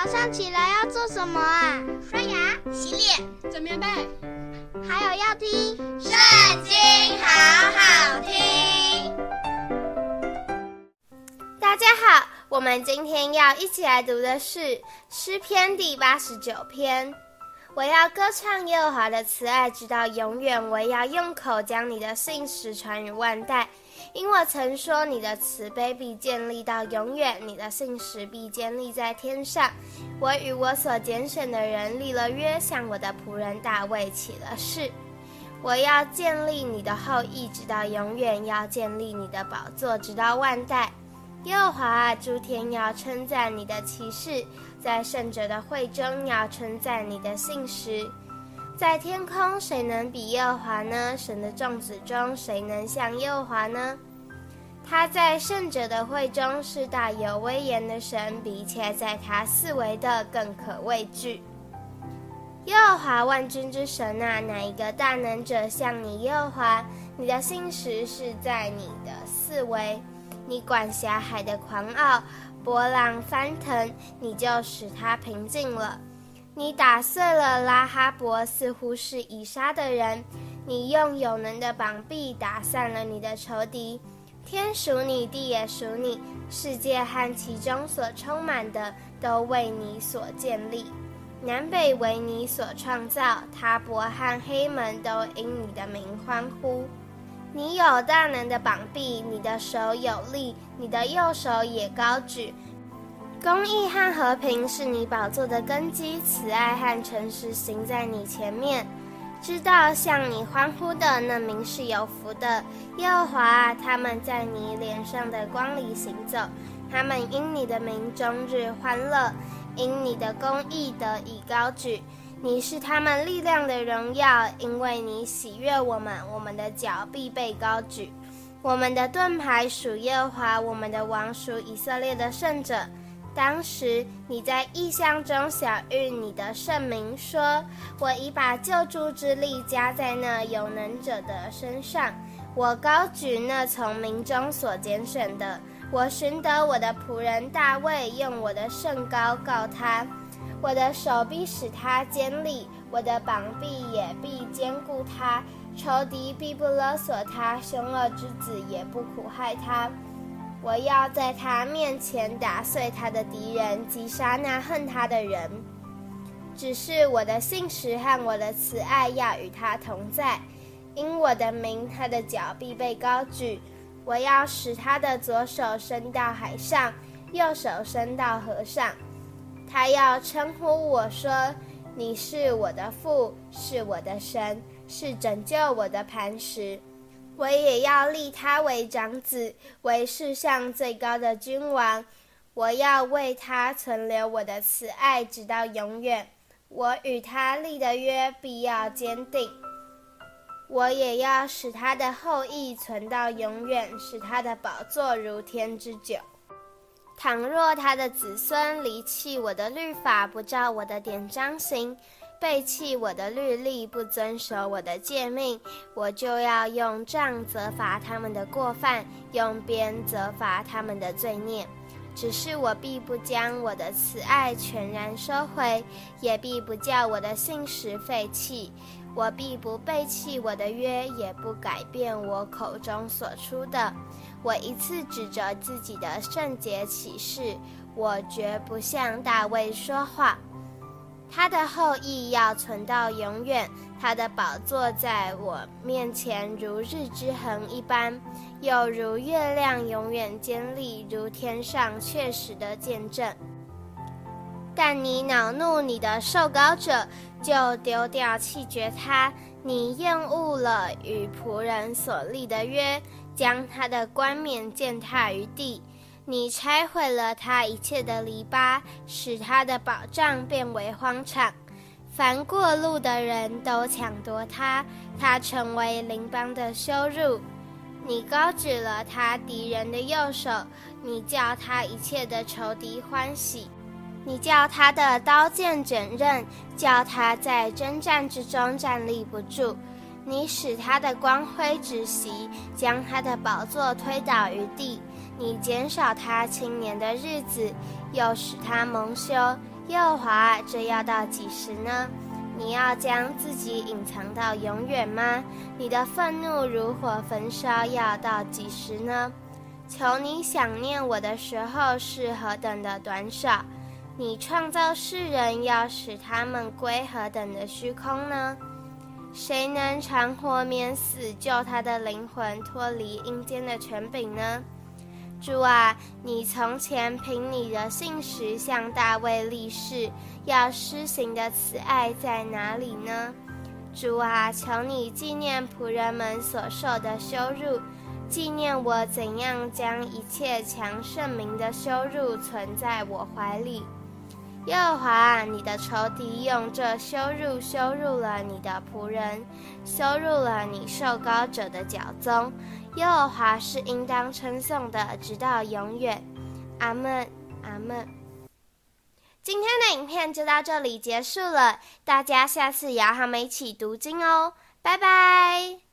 早上起来要做什么啊？刷牙、洗脸、整棉被，还有要听《圣经》，好好听。大家好，我们今天要一起来读的是诗篇第八十九篇。我要歌唱耶和华的慈爱，直到永远；我要用口将你的信实传于万代。因我曾说，你的慈悲必建立到永远，你的信实必建立在天上。我与我所拣选的人立了约，向我的仆人大卫起了誓。我要建立你的后裔，直到永远；要建立你的宝座，直到万代。耶和华，诸天要称赞你的奇事，在圣者的会中要称赞你的信实。在天空，谁能比耶和华呢？神的众子中，谁能像耶和华呢？他在圣者的会中是大有威严的神，比一切在他四围的更可畏惧。耶和华万军之神啊，哪一个大能者像你？耶和华，你的信实是在你的四围，你管辖海的狂傲，波浪翻腾，你就使它平静了。你打碎了拉哈伯，似乎是已杀的人。你用有能的膀臂打散了你的仇敌。天属你，地也属你，世界和其中所充满的都为你所建立。南北为你所创造，他泊和黑门都因你的名欢呼。你有大能的膀臂，你的手有力，你的右手也高举。公义和和平是你宝座的根基，慈爱和诚实行在你前面。知道向你欢呼的那名是有福的，耶和华，他们在你脸上的光里行走，他们因你的名终日欢乐，因你的公义得以高举。你是他们力量的荣耀，因为你喜悦我们，我们的脚必被高举。我们的盾牌属耶和华，我们的王属以色列的圣者。当时你在异象中晓諭你的圣名说：“我已把救助之力加在那有能者的身上，我高举那从民中所拣选的。我寻得我的仆人大卫，用我的圣膏膏他。我的手必使他坚立，我的膀臂也必坚固他。仇敌必不勒索他，凶恶之子也不苦害他。”我要在他面前打碎他的敌人，击杀那恨他的人。只是我的信实和我的慈爱要与他同在，因我的名，他的脚必被高举。我要使他的左手伸到海上，右手伸到河上。他要称呼我说：“你是我的父，是我的神，是拯救我的磐石。”我也要立他为长子，为世上最高的君王。我要为他存留我的慈爱，直到永远。我与他立的约必要坚定。我也要使他的后裔存到永远，使他的宝座如天之久。倘若他的子孙离弃我的律法，不照我的典章行，背弃我的律例，不遵守我的诫命，我就要用杖责罚他们的过犯，用鞭责罚他们的罪孽。只是我必不将我的慈爱全然收回，也必不叫我的信实废弃。我必不背弃我的约，也不改变我口中所出的。我一次指着自己的圣洁起誓，我绝不向大卫说话。他的后裔要存到永远，他的宝座在我面前如日之恒一般，又如月亮永远坚立，如天上确实的见证。但你恼怒你的受膏者，就丢掉弃绝他；你厌恶了与仆人所立的约，将他的冠冕践踏于地。你拆毁了他一切的篱笆，使他的保障变为荒场。凡过路的人都抢夺他，他成为邻邦的羞辱。你高举了他敌人的右手，你叫他一切的仇敌欢喜。你叫他的刀剑整刃，叫他在征战之中站立不住。你使他的光辉止息，将他的宝座推倒于地。你减少他青年的日子，又使他蒙羞，耶和华，这要到几时呢？你要将自己隐藏到永远吗？你的愤怒如火焚烧，要到几时呢？求你想念我的时候是何等的短少！你创造世人，要使他们归何等的虚空呢？谁能长活免死，救他的灵魂脱离阴间的权柄呢？主啊，你从前凭你的信实向大卫立誓，要施行的慈爱在哪里呢？主啊，求你纪念仆人们所受的羞辱，纪念我怎样将一切强盛名的羞辱存在我怀里。耶和华，你的仇敌用这羞辱羞辱了你的仆人，羞辱了你受膏者的脚踪。耶和华是应当称颂的，直到永远。阿门，阿门。今天的影片就到这里结束了，大家下次也要和我们一起读经哦，拜拜。